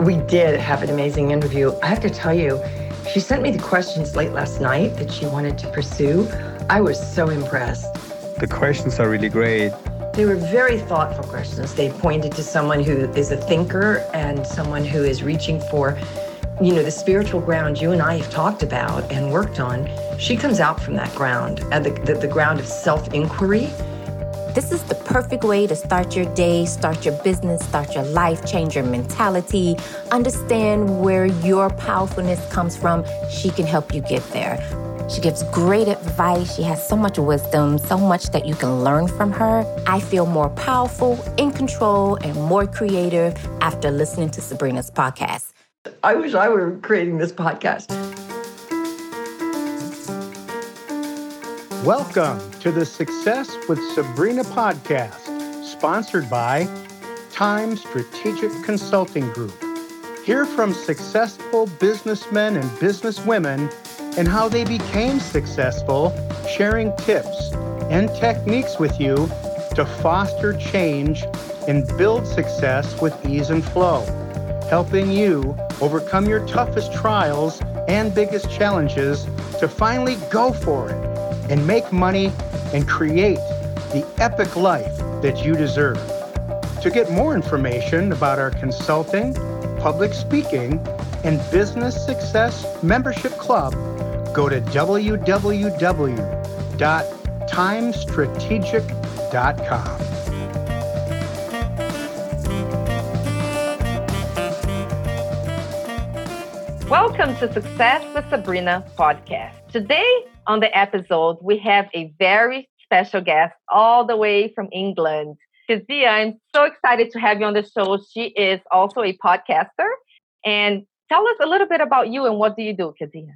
We did have an amazing interview. I have to tell you, she sent me the questions late last night that she wanted to pursue. I was so impressed. The questions are really great. They were very thoughtful questions. They pointed to someone who is a thinker and someone who is reaching for, you know, the spiritual ground you and I have talked about and worked on. She comes out from that ground, uh, the, the, the ground of self inquiry this is the perfect way to start your day, start your business, start your life, change your mentality, understand where your powerfulness comes from. She can help you get there. She gives great advice. She has so much wisdom, so much that you can learn from her. I feel more powerful, in control, and more creative after listening to Sabrina's podcast. I wish I were creating this podcast. Welcome to the Success with Sabrina podcast, sponsored by Time Strategic Consulting Group. Hear from successful businessmen and businesswomen and how they became successful, sharing tips and techniques with you to foster change and build success with ease and flow, helping you overcome your toughest trials and biggest challenges to finally go for it and make money and create the epic life that you deserve. To get more information about our consulting, public speaking, and business success membership club, go to www.timestrategic.com. Welcome to Success with Sabrina podcast. Today, on the episode, we have a very special guest all the way from England. Kezia, I'm so excited to have you on the show. She is also a podcaster. And tell us a little bit about you and what do you do, Kezia?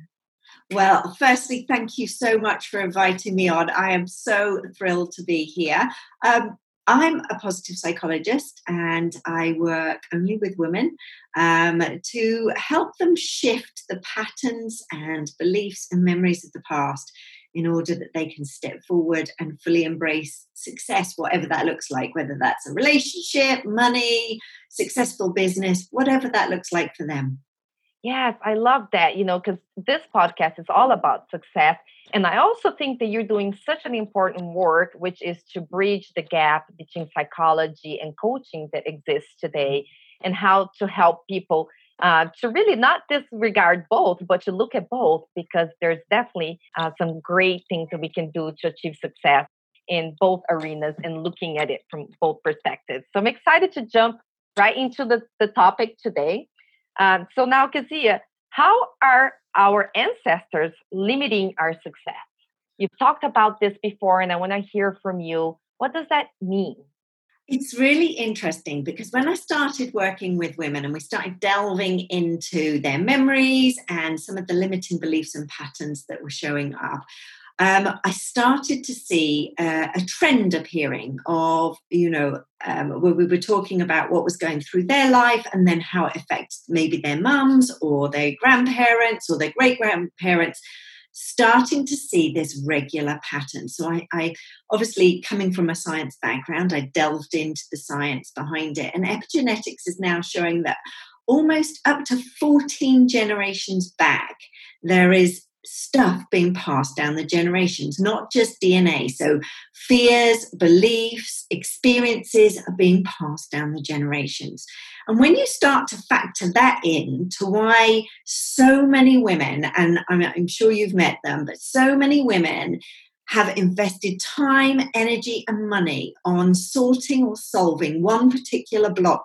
Well, firstly, thank you so much for inviting me on. I am so thrilled to be here. Um, I'm a positive psychologist and I work only with women um, to help them shift the patterns and beliefs and memories of the past in order that they can step forward and fully embrace success, whatever that looks like, whether that's a relationship, money, successful business, whatever that looks like for them. Yes, I love that, you know, because this podcast is all about success. And I also think that you're doing such an important work, which is to bridge the gap between psychology and coaching that exists today, and how to help people uh, to really not disregard both, but to look at both because there's definitely uh, some great things that we can do to achieve success in both arenas and looking at it from both perspectives. So I'm excited to jump right into the, the topic today. Um, so now, Kezia, how are our ancestors limiting our success? You've talked about this before, and I want to hear from you. What does that mean? It's really interesting because when I started working with women and we started delving into their memories and some of the limiting beliefs and patterns that were showing up, um, I started to see uh, a trend appearing of, you know, um, where we were talking about what was going through their life and then how it affects maybe their mums or their grandparents or their great grandparents, starting to see this regular pattern. So I, I obviously, coming from a science background, I delved into the science behind it. And epigenetics is now showing that almost up to 14 generations back, there is stuff being passed down the generations, not just DNA. So, fears, beliefs, experiences are being passed down the generations. And when you start to factor that in to why so many women, and I'm, I'm sure you've met them, but so many women have invested time, energy, and money on sorting or solving one particular block.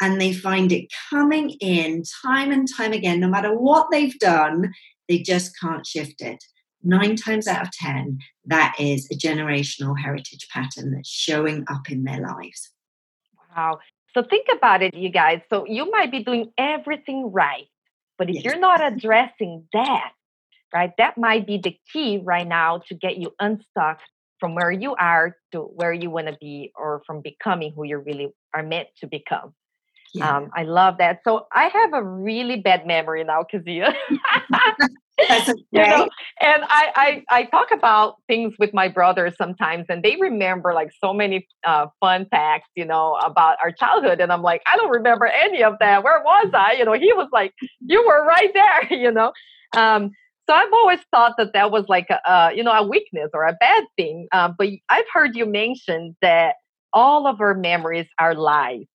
And they find it coming in time and time again, no matter what they've done, they just can't shift it. Nine times out of 10, that is a generational heritage pattern that's showing up in their lives. Wow. So think about it, you guys. So you might be doing everything right, but if yes. you're not addressing that, right, that might be the key right now to get you unstuck from where you are to where you want to be or from becoming who you really are meant to become. Yeah. Um, I love that. So I have a really bad memory now, okay. you know, and I, I I talk about things with my brothers sometimes, and they remember like so many uh, fun facts, you know, about our childhood, and I'm like, I don't remember any of that. Where was I? You know, he was like, you were right there, you know. Um, so I've always thought that that was like a, you know a weakness or a bad thing. Um, but I've heard you mention that all of our memories are lies.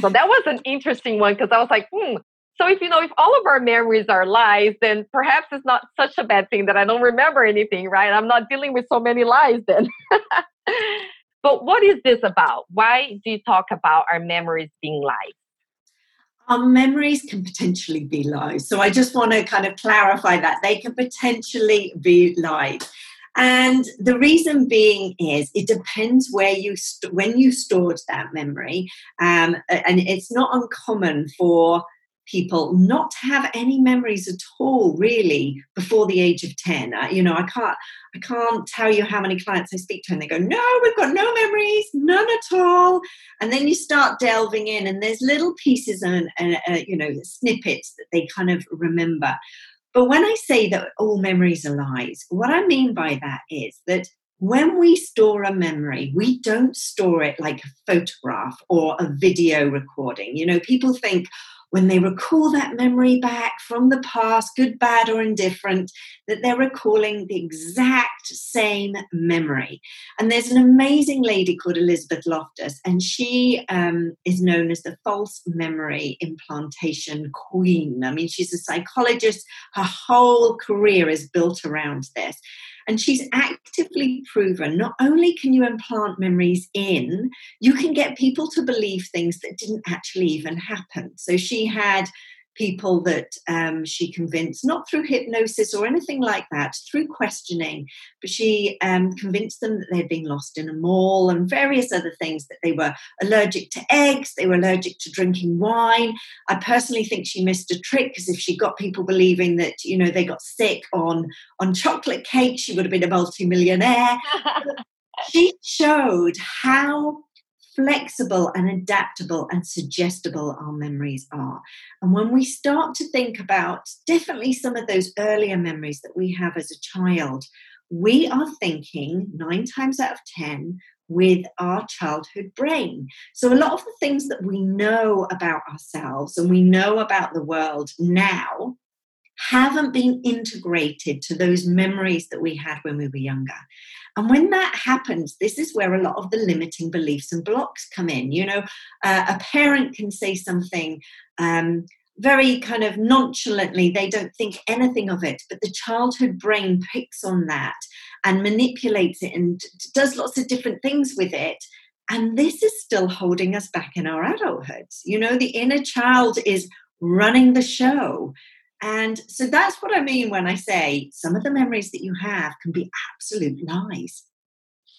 So that was an interesting one because I was like, hmm, so if you know, if all of our memories are lies, then perhaps it's not such a bad thing that I don't remember anything, right? I'm not dealing with so many lies then. but what is this about? Why do you talk about our memories being lies? Our memories can potentially be lies. So I just want to kind of clarify that they can potentially be lies. And the reason being is it depends where you st- when you stored that memory, um, and it's not uncommon for people not to have any memories at all really before the age of 10 I, you know i can't i can't tell you how many clients i speak to and they go no we've got no memories none at all. And then you start delving in and there's little pieces and, and uh, you know snippets that they kind of remember but when i say that all memories are lies what i mean by that is that when we store a memory, we don't store it like a photograph or a video recording. You know, people think, when they recall that memory back from the past, good, bad, or indifferent, that they're recalling the exact same memory. And there's an amazing lady called Elizabeth Loftus, and she um, is known as the false memory implantation queen. I mean, she's a psychologist, her whole career is built around this. And she's actively proven not only can you implant memories in, you can get people to believe things that didn't actually even happen. So she had people that um, she convinced, not through hypnosis or anything like that, through questioning, but she um, convinced them that they'd been lost in a mall and various other things, that they were allergic to eggs, they were allergic to drinking wine. I personally think she missed a trick because if she got people believing that, you know, they got sick on, on chocolate cake, she would have been a multimillionaire. she showed how flexible and adaptable and suggestible our memories are. And when we start to think about definitely some of those earlier memories that we have as a child, we are thinking nine times out of 10 with our childhood brain. So, a lot of the things that we know about ourselves and we know about the world now haven't been integrated to those memories that we had when we were younger. And when that happens, this is where a lot of the limiting beliefs and blocks come in. You know, uh, a parent can say something um, very kind of nonchalantly, they don't think anything of it, but the childhood brain picks on that and manipulates it and does lots of different things with it. And this is still holding us back in our adulthoods. You know, the inner child is running the show. And so that's what I mean when I say some of the memories that you have can be absolute lies.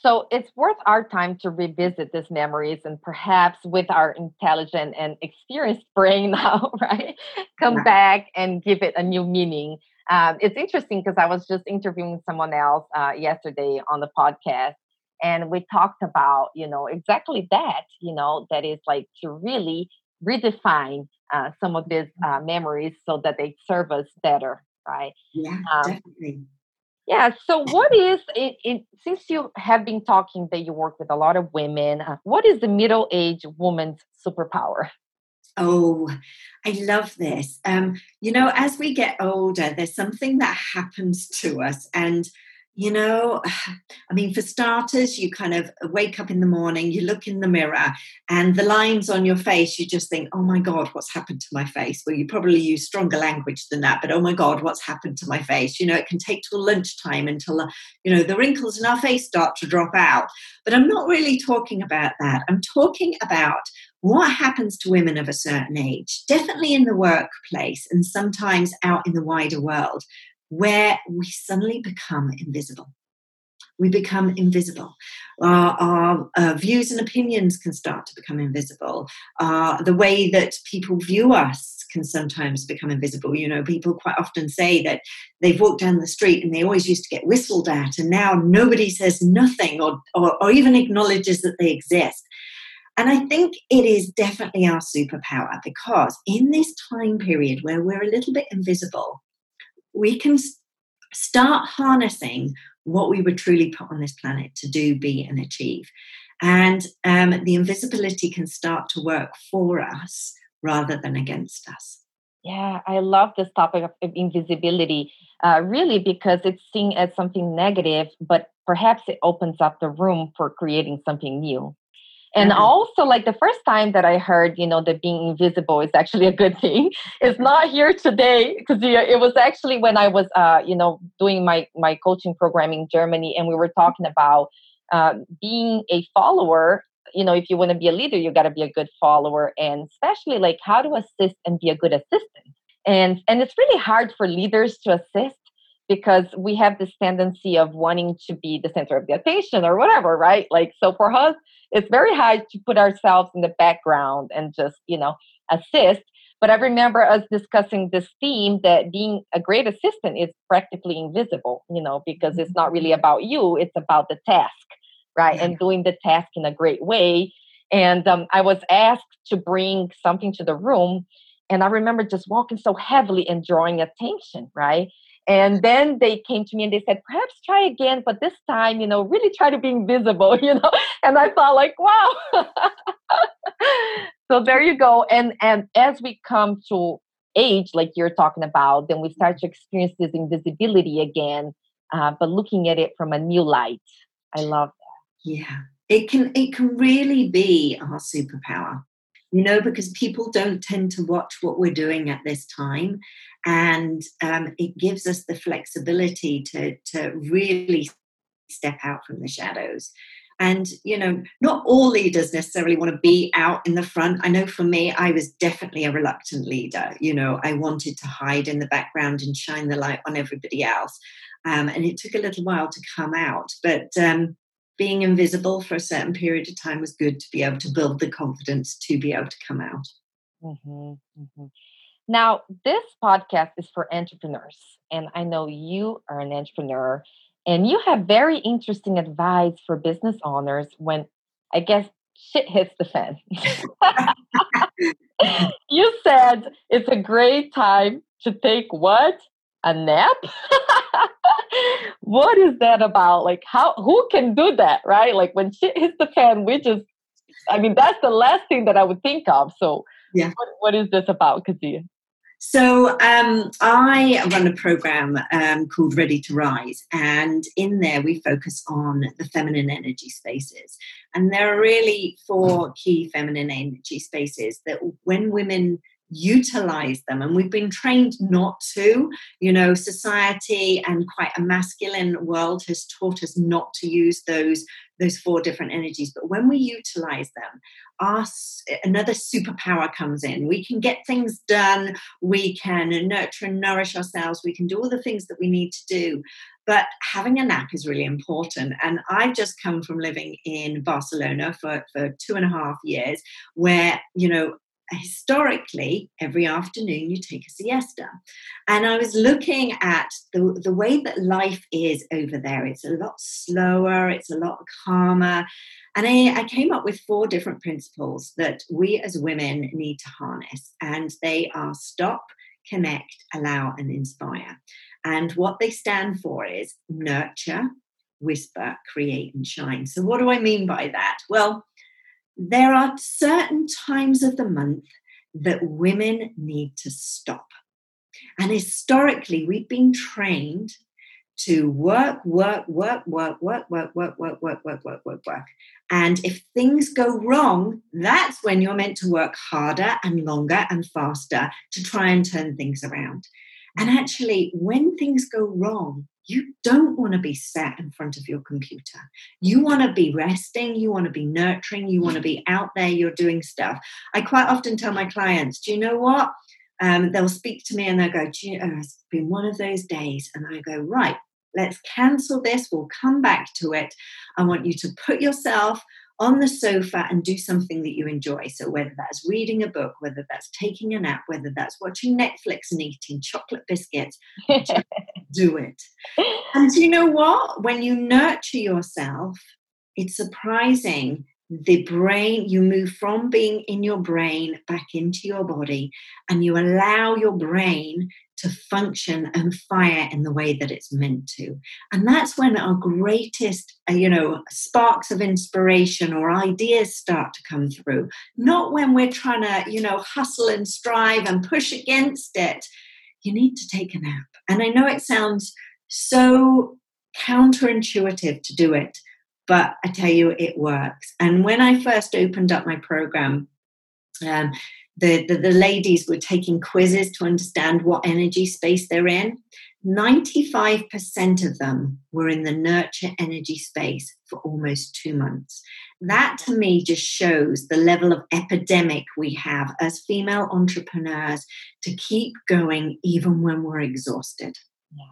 So it's worth our time to revisit these memories and perhaps with our intelligent and experienced brain now, right? Come right. back and give it a new meaning. Um, it's interesting because I was just interviewing someone else uh, yesterday on the podcast, and we talked about, you know, exactly that, you know, that is like to really redefine uh, some of these uh, memories so that they serve us better, right? Yeah, um, definitely. Yeah. So, what is it, it? Since you have been talking that you work with a lot of women, uh, what is the middle-aged woman's superpower? Oh, I love this. Um, you know, as we get older, there's something that happens to us, and you know, I mean, for starters, you kind of wake up in the morning, you look in the mirror, and the lines on your face, you just think, oh my God, what's happened to my face? Well, you probably use stronger language than that, but oh my God, what's happened to my face? You know, it can take till lunchtime until, uh, you know, the wrinkles in our face start to drop out. But I'm not really talking about that. I'm talking about what happens to women of a certain age, definitely in the workplace and sometimes out in the wider world, where we suddenly become invisible. We become invisible. Uh, our uh, views and opinions can start to become invisible. Uh, the way that people view us can sometimes become invisible. You know, people quite often say that they've walked down the street and they always used to get whistled at, and now nobody says nothing or, or, or even acknowledges that they exist. And I think it is definitely our superpower because in this time period where we're a little bit invisible, we can start harnessing what we were truly put on this planet to do, be, and achieve. And um, the invisibility can start to work for us rather than against us. Yeah, I love this topic of invisibility, uh, really, because it's seen as something negative, but perhaps it opens up the room for creating something new. And mm-hmm. also, like the first time that I heard, you know, that being invisible is actually a good thing. It's not here today because it was actually when I was, uh, you know, doing my my coaching program in Germany, and we were talking about uh, being a follower you know if you want to be a leader you got to be a good follower and especially like how to assist and be a good assistant and and it's really hard for leaders to assist because we have this tendency of wanting to be the center of the attention or whatever right like so for us it's very hard to put ourselves in the background and just you know assist but i remember us discussing this theme that being a great assistant is practically invisible you know because it's not really mm-hmm. about you it's about the task right? Yeah. And doing the task in a great way. And um, I was asked to bring something to the room. And I remember just walking so heavily and drawing attention, right? And then they came to me and they said, perhaps try again, but this time, you know, really try to be invisible, you know. And I thought, like, wow. so there you go. And and as we come to age, like you're talking about, then we start to experience this invisibility again, uh, but looking at it from a new light. I love that. yeah. It can it can really be our superpower. You know, because people don't tend to watch what we're doing at this time. And um, it gives us the flexibility to, to really step out from the shadows. And, you know, not all leaders necessarily want to be out in the front. I know for me, I was definitely a reluctant leader. You know, I wanted to hide in the background and shine the light on everybody else. Um, and it took a little while to come out. But um, being invisible for a certain period of time was good to be able to build the confidence to be able to come out. Mm-hmm, mm-hmm. Now, this podcast is for entrepreneurs, and I know you are an entrepreneur, and you have very interesting advice for business owners when I guess shit hits the fan. you said it's a great time to take what? A nap? what is that about? Like, how, who can do that, right? Like, when shit hits the fan, we just, I mean, that's the last thing that I would think of. So, yeah. what, what is this about, Kazia? So um, I run a program um, called Ready to Rise, and in there we focus on the feminine energy spaces. And there are really four key feminine energy spaces that when women utilize them and we've been trained not to. You know society and quite a masculine world has taught us not to use those those four different energies but when we utilize them our another superpower comes in. We can get things done we can nurture and nourish ourselves we can do all the things that we need to do but having a nap is really important and i've just come from living in barcelona for, for two and a half years where you know historically, every afternoon you take a siesta. And I was looking at the, the way that life is over there. It's a lot slower, it's a lot calmer. And I, I came up with four different principles that we as women need to harness. And they are stop, connect, allow, and inspire. And what they stand for is nurture, whisper, create, and shine. So, what do I mean by that? Well, there are certain times of the month that women need to stop. And historically, we've been trained to work, work, work, work, work, work, work, work, work, work, work, work, work. And if things go wrong, that's when you're meant to work harder and longer and faster to try and turn things around. And actually, when things go wrong, you don't want to be sat in front of your computer. You want to be resting, you want to be nurturing, you want to be out there, you're doing stuff. I quite often tell my clients, do you know what? Um, they'll speak to me and they'll go, you know, it's been one of those days. And I go, right, let's cancel this. We'll come back to it. I want you to put yourself on the sofa and do something that you enjoy. So, whether that's reading a book, whether that's taking a nap, whether that's watching Netflix and eating chocolate biscuits, do it. And you know what? When you nurture yourself, it's surprising the brain, you move from being in your brain back into your body, and you allow your brain to function and fire in the way that it's meant to. And that's when our greatest, uh, you know, sparks of inspiration or ideas start to come through. Not when we're trying to, you know, hustle and strive and push against it. You need to take a nap. And I know it sounds so counterintuitive to do it, but I tell you, it works. And when I first opened up my program, um, the, the, the ladies were taking quizzes to understand what energy space they're in. 95% of them were in the nurture energy space for almost two months. That to me just shows the level of epidemic we have as female entrepreneurs to keep going even when we're exhausted. Yeah.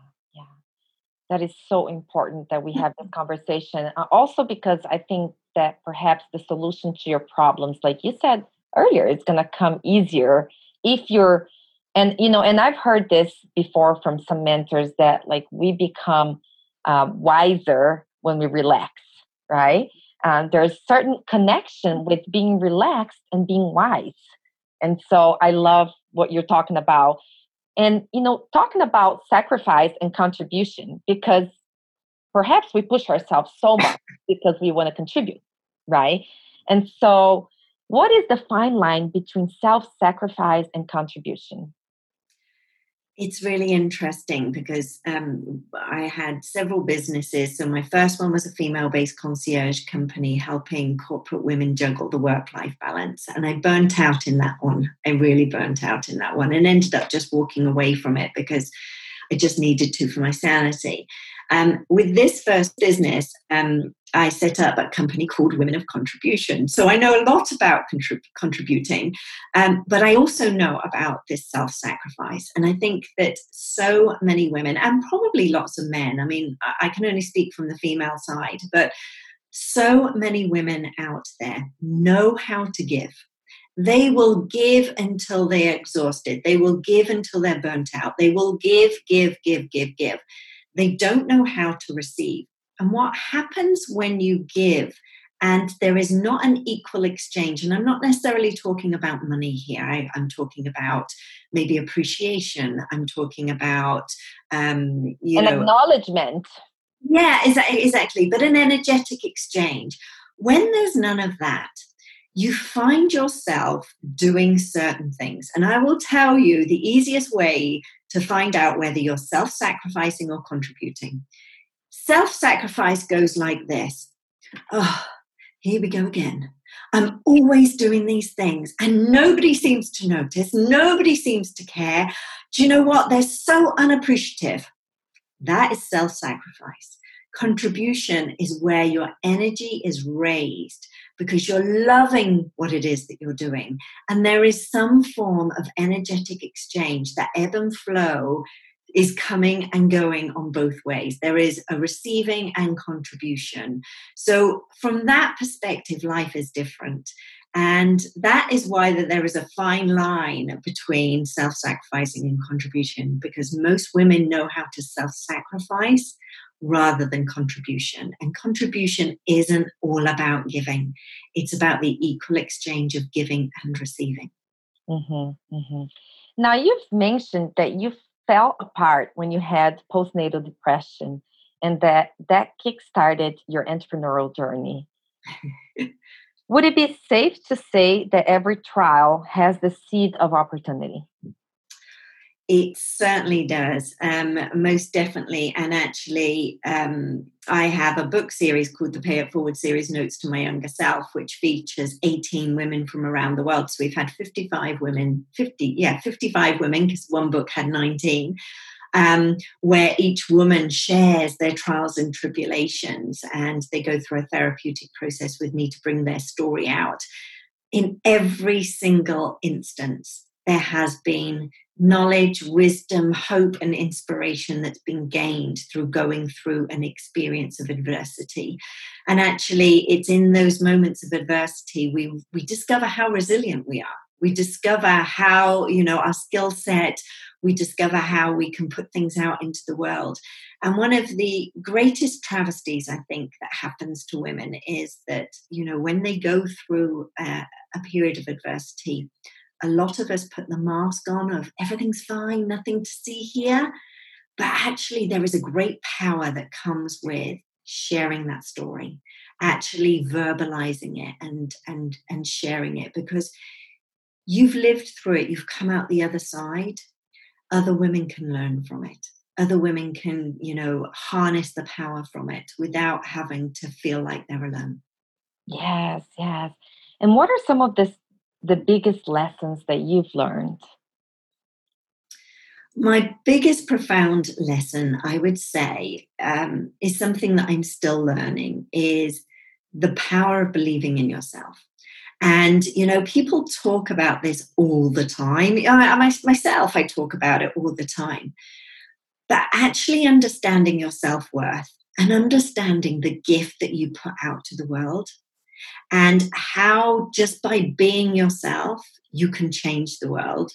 That is so important that we have this conversation. Uh, also, because I think that perhaps the solution to your problems, like you said, earlier is going to come easier if you're and you know and i've heard this before from some mentors that like we become uh, wiser when we relax right um, there's certain connection with being relaxed and being wise and so i love what you're talking about and you know talking about sacrifice and contribution because perhaps we push ourselves so much because we want to contribute right and so what is the fine line between self sacrifice and contribution? It's really interesting because um, I had several businesses. So, my first one was a female based concierge company helping corporate women juggle the work life balance. And I burnt out in that one. I really burnt out in that one and ended up just walking away from it because I just needed to for my sanity. Um, with this first business, um, I set up a company called Women of Contribution. So I know a lot about contrib- contributing, um, but I also know about this self sacrifice. And I think that so many women, and probably lots of men, I mean, I can only speak from the female side, but so many women out there know how to give. They will give until they're exhausted. They will give until they're burnt out. They will give, give, give, give, give. They don't know how to receive. And what happens when you give and there is not an equal exchange, and I'm not necessarily talking about money here, I, am talking about maybe appreciation, I'm talking about, um, you an know, acknowledgement. Yeah, exactly, but an energetic exchange. When there's none of that, you find yourself doing certain things. And I will tell you the easiest way to find out whether you're self sacrificing or contributing. Self sacrifice goes like this Oh, here we go again. I'm always doing these things and nobody seems to notice. Nobody seems to care. Do you know what? They're so unappreciative. That is self sacrifice. Contribution is where your energy is raised because you're loving what it is that you're doing. And there is some form of energetic exchange, that ebb and flow is coming and going on both ways. There is a receiving and contribution. So, from that perspective, life is different. And that is why that there is a fine line between self-sacrificing and contribution, because most women know how to self-sacrifice rather than contribution. And contribution isn't all about giving, it's about the equal exchange of giving and receiving. Mm-hmm, mm-hmm. Now, you've mentioned that you fell apart when you had postnatal depression and that that kickstarted your entrepreneurial journey. Would it be safe to say that every trial has the seed of opportunity? It certainly does, um, most definitely. And actually, um, I have a book series called the Pay It Forward series Notes to My Younger Self, which features 18 women from around the world. So we've had 55 women, 50, yeah, 55 women, because one book had 19, um, where each woman shares their trials and tribulations and they go through a therapeutic process with me to bring their story out. In every single instance, there has been knowledge, wisdom, hope, and inspiration that's been gained through going through an experience of adversity. And actually, it's in those moments of adversity we, we discover how resilient we are. We discover how, you know, our skill set, we discover how we can put things out into the world. And one of the greatest travesties, I think, that happens to women is that, you know, when they go through a, a period of adversity, a lot of us put the mask on of everything's fine, nothing to see here. But actually, there is a great power that comes with sharing that story, actually verbalizing it and and and sharing it because you've lived through it, you've come out the other side. Other women can learn from it. Other women can, you know, harness the power from it without having to feel like they're alone. Yes, yes. And what are some of the the biggest lessons that you've learned? My biggest profound lesson, I would say, um, is something that I'm still learning is the power of believing in yourself. And, you know, people talk about this all the time. I, myself, I talk about it all the time. But actually understanding your self worth and understanding the gift that you put out to the world and how just by being yourself, you can change the world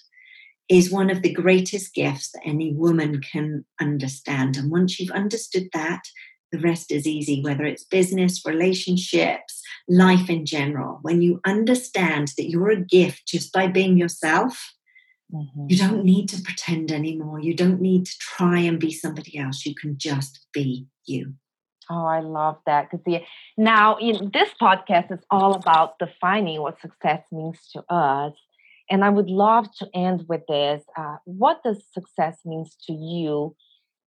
is one of the greatest gifts that any woman can understand. And once you've understood that, the rest is easy, whether it's business, relationships, life in general. When you understand that you're a gift just by being yourself, mm-hmm. you don't need to pretend anymore. You don't need to try and be somebody else. You can just be you. Oh, I love that. Because now in this podcast is all about defining what success means to us. And I would love to end with this. Uh, what does success means to you?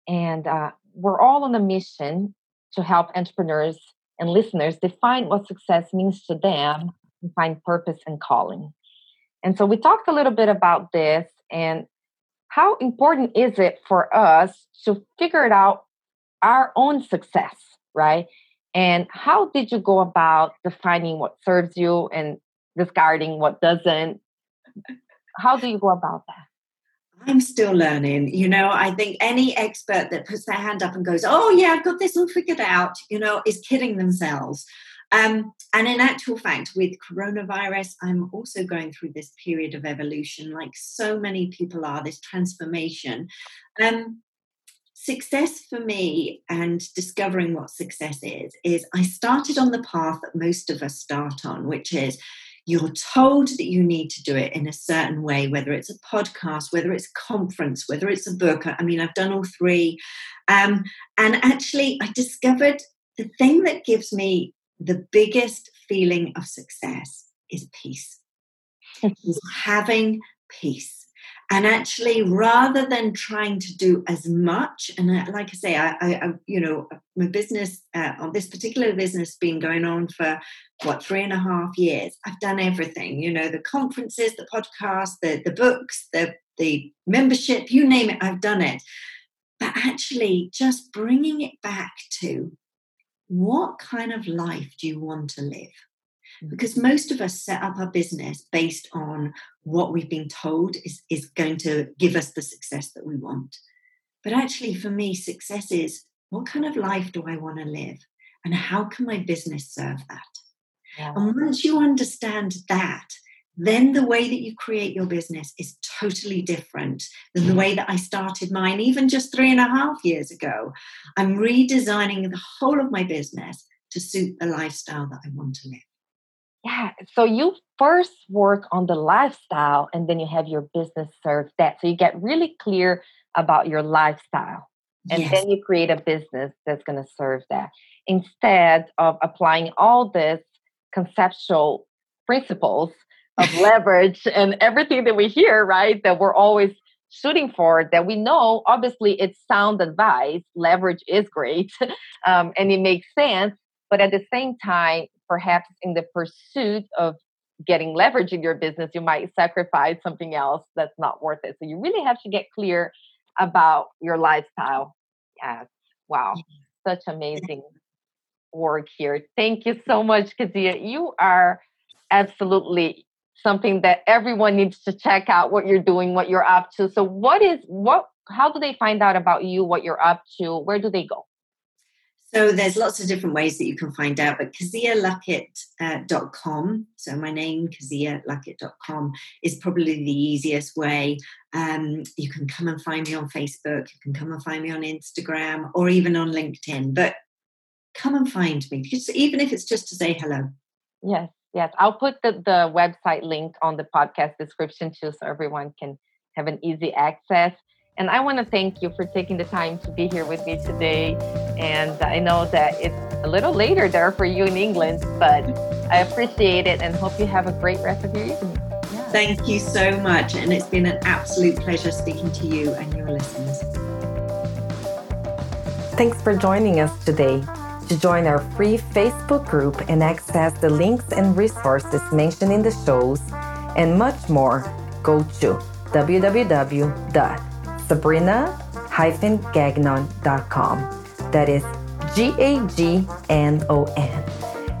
And uh, we're all on a mission to help entrepreneurs and listeners define what success means to them and find purpose and calling. And so we talked a little bit about this and how important is it for us to figure it out our own success, right? And how did you go about defining what serves you and discarding what doesn't? How do you go about that? I'm still learning. You know, I think any expert that puts their hand up and goes, Oh, yeah, I've got this all figured out, you know, is kidding themselves. Um, and in actual fact, with coronavirus, I'm also going through this period of evolution, like so many people are, this transformation. Um, success for me and discovering what success is, is I started on the path that most of us start on, which is you're told that you need to do it in a certain way, whether it's a podcast, whether it's a conference, whether it's a book. I mean, I've done all three. Um, and actually, I discovered the thing that gives me the biggest feeling of success is peace, is having peace and actually rather than trying to do as much and like i say i, I you know my business uh, on this particular business been going on for what three and a half years i've done everything you know the conferences the podcasts the, the books the the membership you name it i've done it. But actually just bringing it back to what kind of life do you want to live Mm. because most of us set up our business based on what we've been told is, is going to give us the success that we want. But actually, for me, success is what kind of life do I want to live? And how can my business serve that? Yeah. And once you understand that, then the way that you create your business is totally different than the way that I started mine, even just three and a half years ago. I'm redesigning the whole of my business to suit the lifestyle that I want to live. Yeah. So you first work on the lifestyle and then you have your business serve that. So you get really clear about your lifestyle. And yes. then you create a business that's going to serve that instead of applying all this conceptual principles of leverage and everything that we hear, right? That we're always shooting for that we know obviously it's sound advice leverage is great um, and it makes sense but at the same time perhaps in the pursuit of getting leverage in your business, you might sacrifice something else that's not worth it. So you really have to get clear about your lifestyle. Yes. Wow. Such amazing work here. Thank you so much, Kadzia. You are absolutely something that everyone needs to check out what you're doing, what you're up to. So what is what how do they find out about you, what you're up to? Where do they go? So there's lots of different ways that you can find out, but kezialuckett.com, uh, so my name, kezialuckett.com, is probably the easiest way. Um, you can come and find me on Facebook, you can come and find me on Instagram, or even on LinkedIn. But come and find me, even if it's just to say hello. Yes, yes. I'll put the, the website link on the podcast description too, so everyone can have an easy access. And I want to thank you for taking the time to be here with me today. And I know that it's a little later there for you in England, but I appreciate it and hope you have a great rest of your evening. Yeah. Thank you so much. And it's been an absolute pleasure speaking to you and your listeners. Thanks for joining us today. To join our free Facebook group and access the links and resources mentioned in the shows and much more, go to www sabrina-gagnon.com. That is G A G N O N.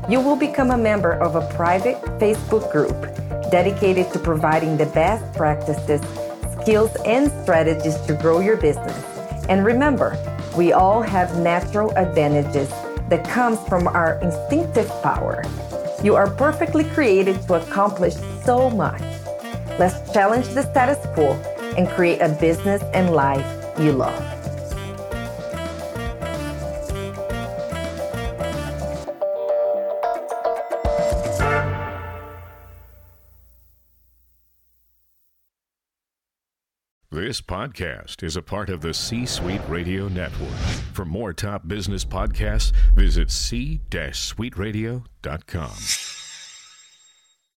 You will become a member of a private Facebook group dedicated to providing the best practices, skills, and strategies to grow your business. And remember, we all have natural advantages that comes from our instinctive power. You are perfectly created to accomplish so much. Let's challenge the status quo and create a business and life you love. This podcast is a part of the C Suite Radio Network. For more top business podcasts, visit c-suiteradio.com.